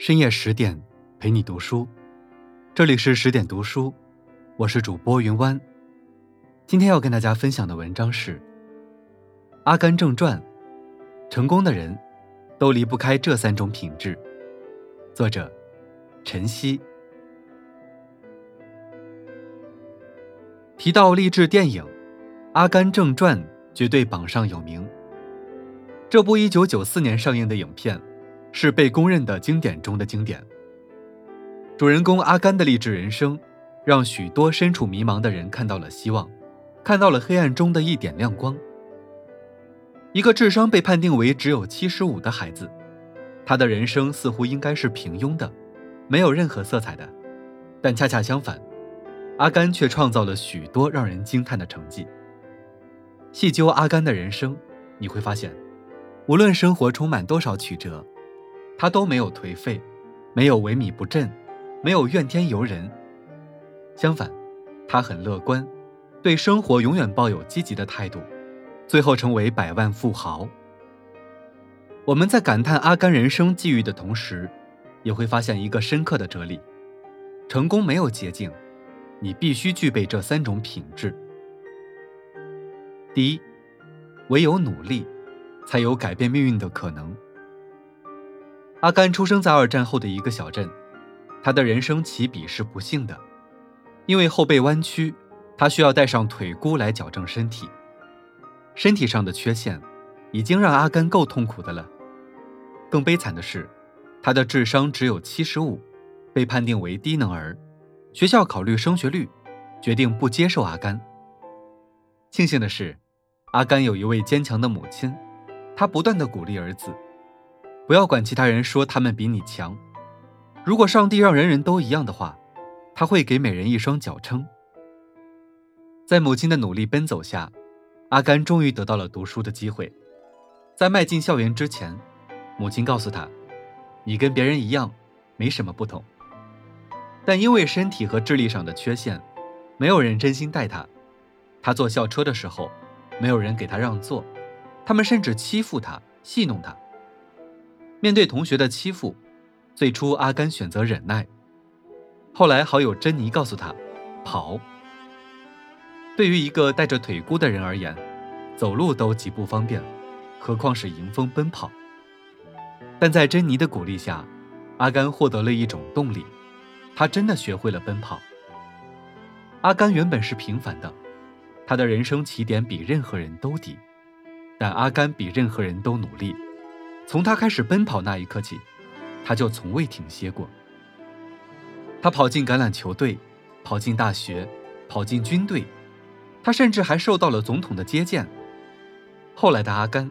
深夜十点，陪你读书。这里是十点读书，我是主播云湾。今天要跟大家分享的文章是《阿甘正传》，成功的人都离不开这三种品质。作者：晨曦。提到励志电影，《阿甘正传》绝对榜上有名。这部一九九四年上映的影片。是被公认的经典中的经典。主人公阿甘的励志人生，让许多身处迷茫的人看到了希望，看到了黑暗中的一点亮光。一个智商被判定为只有七十五的孩子，他的人生似乎应该是平庸的，没有任何色彩的，但恰恰相反，阿甘却创造了许多让人惊叹的成绩。细究阿甘的人生，你会发现，无论生活充满多少曲折。他都没有颓废，没有萎靡不振，没有怨天尤人。相反，他很乐观，对生活永远抱有积极的态度，最后成为百万富豪。我们在感叹阿甘人生际遇的同时，也会发现一个深刻的哲理：成功没有捷径，你必须具备这三种品质。第一，唯有努力，才有改变命运的可能。阿甘出生在二战后的一个小镇，他的人生起笔是不幸的，因为后背弯曲，他需要带上腿箍来矫正身体。身体上的缺陷，已经让阿甘够痛苦的了。更悲惨的是，他的智商只有七十五，被判定为低能儿。学校考虑升学率，决定不接受阿甘。庆幸的是，阿甘有一位坚强的母亲，她不断的鼓励儿子。不要管其他人说他们比你强。如果上帝让人人都一样的话，他会给每人一双脚撑。在母亲的努力奔走下，阿甘终于得到了读书的机会。在迈进校园之前，母亲告诉他：“你跟别人一样，没什么不同。”但因为身体和智力上的缺陷，没有人真心待他。他坐校车的时候，没有人给他让座，他们甚至欺负他、戏弄他。面对同学的欺负，最初阿甘选择忍耐。后来好友珍妮告诉他：“跑。”对于一个带着腿箍的人而言，走路都极不方便，何况是迎风奔跑。但在珍妮的鼓励下，阿甘获得了一种动力，他真的学会了奔跑。阿甘原本是平凡的，他的人生起点比任何人都低，但阿甘比任何人都努力。从他开始奔跑那一刻起，他就从未停歇过。他跑进橄榄球队，跑进大学，跑进军队，他甚至还受到了总统的接见。后来的阿甘，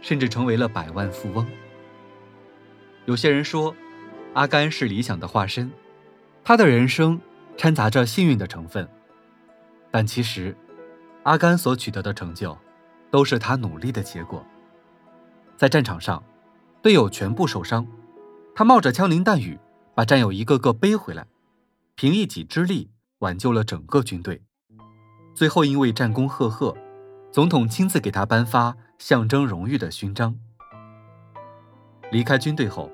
甚至成为了百万富翁。有些人说，阿甘是理想的化身，他的人生掺杂着幸运的成分。但其实，阿甘所取得的成就，都是他努力的结果。在战场上。队友全部受伤，他冒着枪林弹雨把战友一个个背回来，凭一己之力挽救了整个军队。最后因为战功赫赫，总统亲自给他颁发象征荣誉的勋章。离开军队后，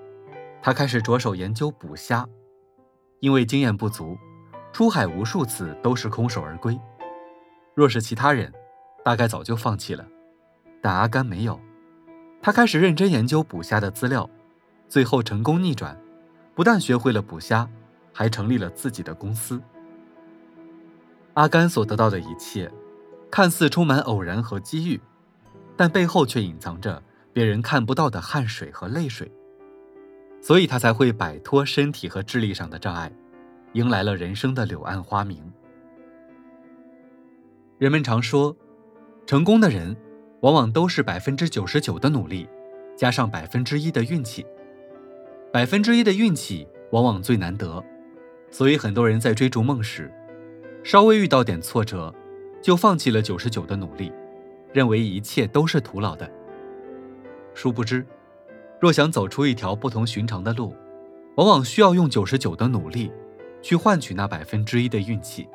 他开始着手研究捕虾，因为经验不足，出海无数次都是空手而归。若是其他人，大概早就放弃了，但阿甘没有。他开始认真研究捕虾的资料，最后成功逆转，不但学会了捕虾，还成立了自己的公司。阿甘所得到的一切，看似充满偶然和机遇，但背后却隐藏着别人看不到的汗水和泪水，所以他才会摆脱身体和智力上的障碍，迎来了人生的柳暗花明。人们常说，成功的人。往往都是百分之九十九的努力，加上百分之一的运气。百分之一的运气往往最难得，所以很多人在追逐梦时，稍微遇到点挫折，就放弃了九十九的努力，认为一切都是徒劳的。殊不知，若想走出一条不同寻常的路，往往需要用九十九的努力，去换取那百分之一的运气。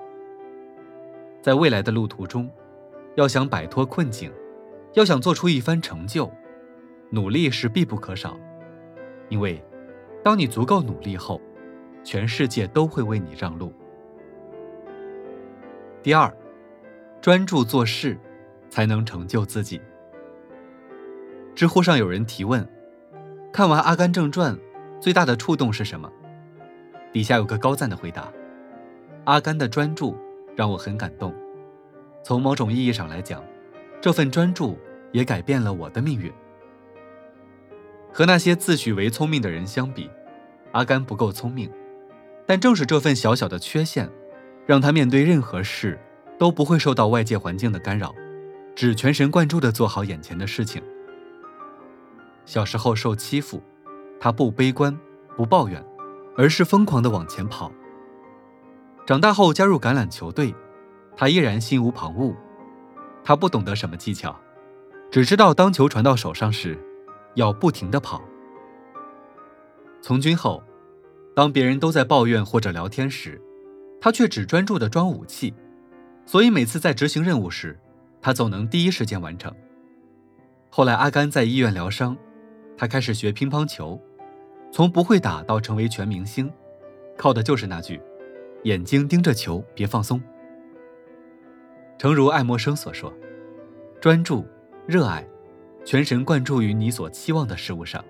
在未来的路途中，要想摆脱困境。要想做出一番成就，努力是必不可少。因为，当你足够努力后，全世界都会为你让路。第二，专注做事，才能成就自己。知乎上有人提问：看完《阿甘正传》，最大的触动是什么？底下有个高赞的回答：阿甘的专注让我很感动。从某种意义上来讲，这份专注也改变了我的命运。和那些自诩为聪明的人相比，阿甘不够聪明，但正是这份小小的缺陷，让他面对任何事都不会受到外界环境的干扰，只全神贯注地做好眼前的事情。小时候受欺负，他不悲观，不抱怨，而是疯狂地往前跑。长大后加入橄榄球队，他依然心无旁骛。他不懂得什么技巧，只知道当球传到手上时。要不停的跑。从军后，当别人都在抱怨或者聊天时，他却只专注的装武器，所以每次在执行任务时，他总能第一时间完成。后来阿甘在医院疗伤，他开始学乒乓球，从不会打到成为全明星，靠的就是那句：“眼睛盯着球，别放松。”诚如爱默生所说：“专注，热爱。”全神贯注于你所期望的事物上，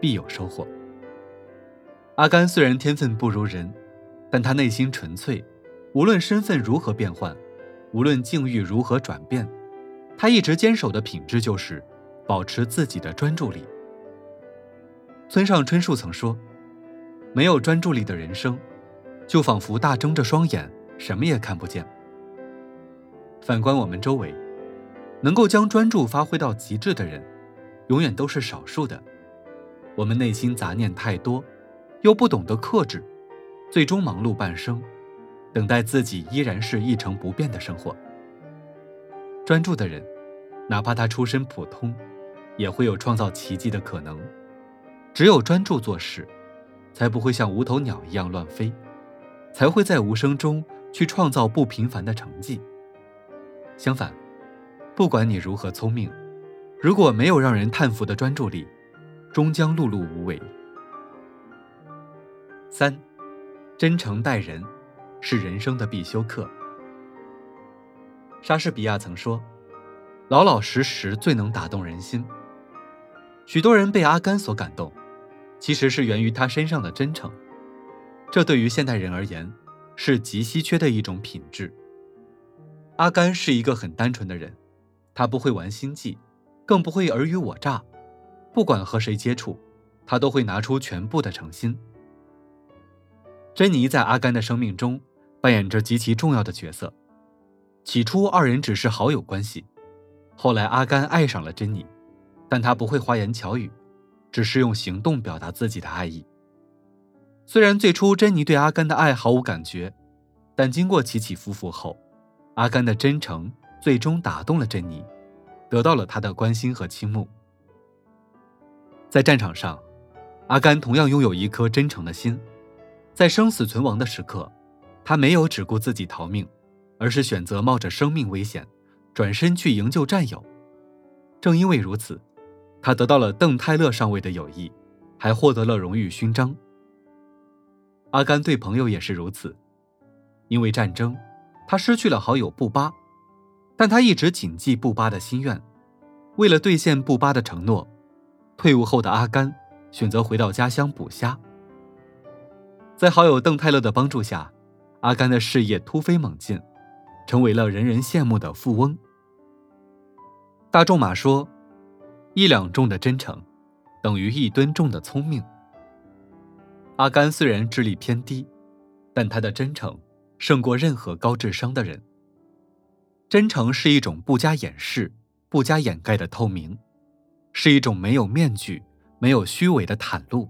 必有收获。阿甘虽然天分不如人，但他内心纯粹，无论身份如何变换，无论境遇如何转变，他一直坚守的品质就是保持自己的专注力。村上春树曾说：“没有专注力的人生，就仿佛大睁着双眼，什么也看不见。”反观我们周围。能够将专注发挥到极致的人，永远都是少数的。我们内心杂念太多，又不懂得克制，最终忙碌半生，等待自己依然是一成不变的生活。专注的人，哪怕他出身普通，也会有创造奇迹的可能。只有专注做事，才不会像无头鸟一样乱飞，才会在无声中去创造不平凡的成绩。相反。不管你如何聪明，如果没有让人叹服的专注力，终将碌碌无为。三，真诚待人，是人生的必修课。莎士比亚曾说：“老老实实最能打动人心。”许多人被阿甘所感动，其实是源于他身上的真诚。这对于现代人而言，是极稀缺的一种品质。阿甘是一个很单纯的人。他不会玩心计，更不会尔虞我诈。不管和谁接触，他都会拿出全部的诚心。珍妮在阿甘的生命中扮演着极其重要的角色。起初，二人只是好友关系，后来阿甘爱上了珍妮，但他不会花言巧语，只是用行动表达自己的爱意。虽然最初珍妮对阿甘的爱毫无感觉，但经过起起伏伏后，阿甘的真诚。最终打动了珍妮，得到了他的关心和倾慕。在战场上，阿甘同样拥有一颗真诚的心，在生死存亡的时刻，他没有只顾自己逃命，而是选择冒着生命危险，转身去营救战友。正因为如此，他得到了邓泰勒上尉的友谊，还获得了荣誉勋章。阿甘对朋友也是如此，因为战争，他失去了好友布巴。但他一直谨记布巴的心愿，为了兑现布巴的承诺，退伍后的阿甘选择回到家乡捕虾。在好友邓泰勒的帮助下，阿甘的事业突飞猛进，成为了人人羡慕的富翁。大仲马说：“一两重的真诚，等于一吨重的聪明。”阿甘虽然智力偏低，但他的真诚胜过任何高智商的人。真诚是一种不加掩饰、不加掩盖的透明，是一种没有面具、没有虚伪的袒露。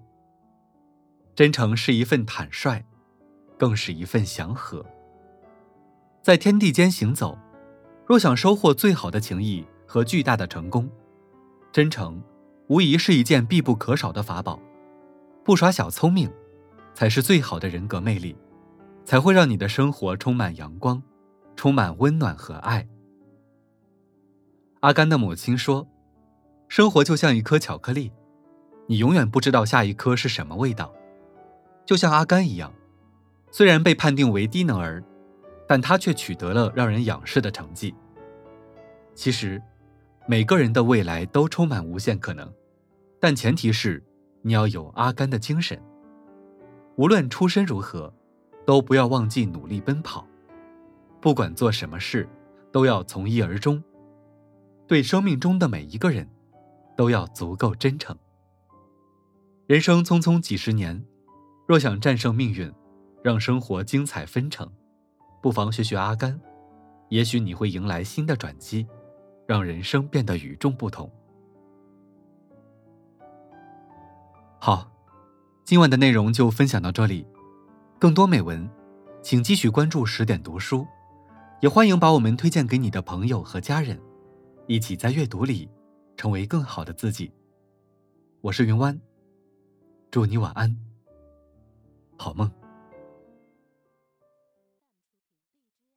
真诚是一份坦率，更是一份祥和。在天地间行走，若想收获最好的情谊和巨大的成功，真诚无疑是一件必不可少的法宝。不耍小聪明，才是最好的人格魅力，才会让你的生活充满阳光。充满温暖和爱。阿甘的母亲说：“生活就像一颗巧克力，你永远不知道下一颗是什么味道。就像阿甘一样，虽然被判定为低能儿，但他却取得了让人仰视的成绩。其实，每个人的未来都充满无限可能，但前提是你要有阿甘的精神。无论出身如何，都不要忘记努力奔跑。不管做什么事，都要从一而终。对生命中的每一个人，都要足够真诚。人生匆匆几十年，若想战胜命运，让生活精彩纷呈，不妨学学阿甘，也许你会迎来新的转机，让人生变得与众不同。好，今晚的内容就分享到这里，更多美文，请继续关注十点读书。也欢迎把我们推荐给你的朋友和家人，一起在阅读里成为更好的自己。我是云湾，祝你晚安，好梦。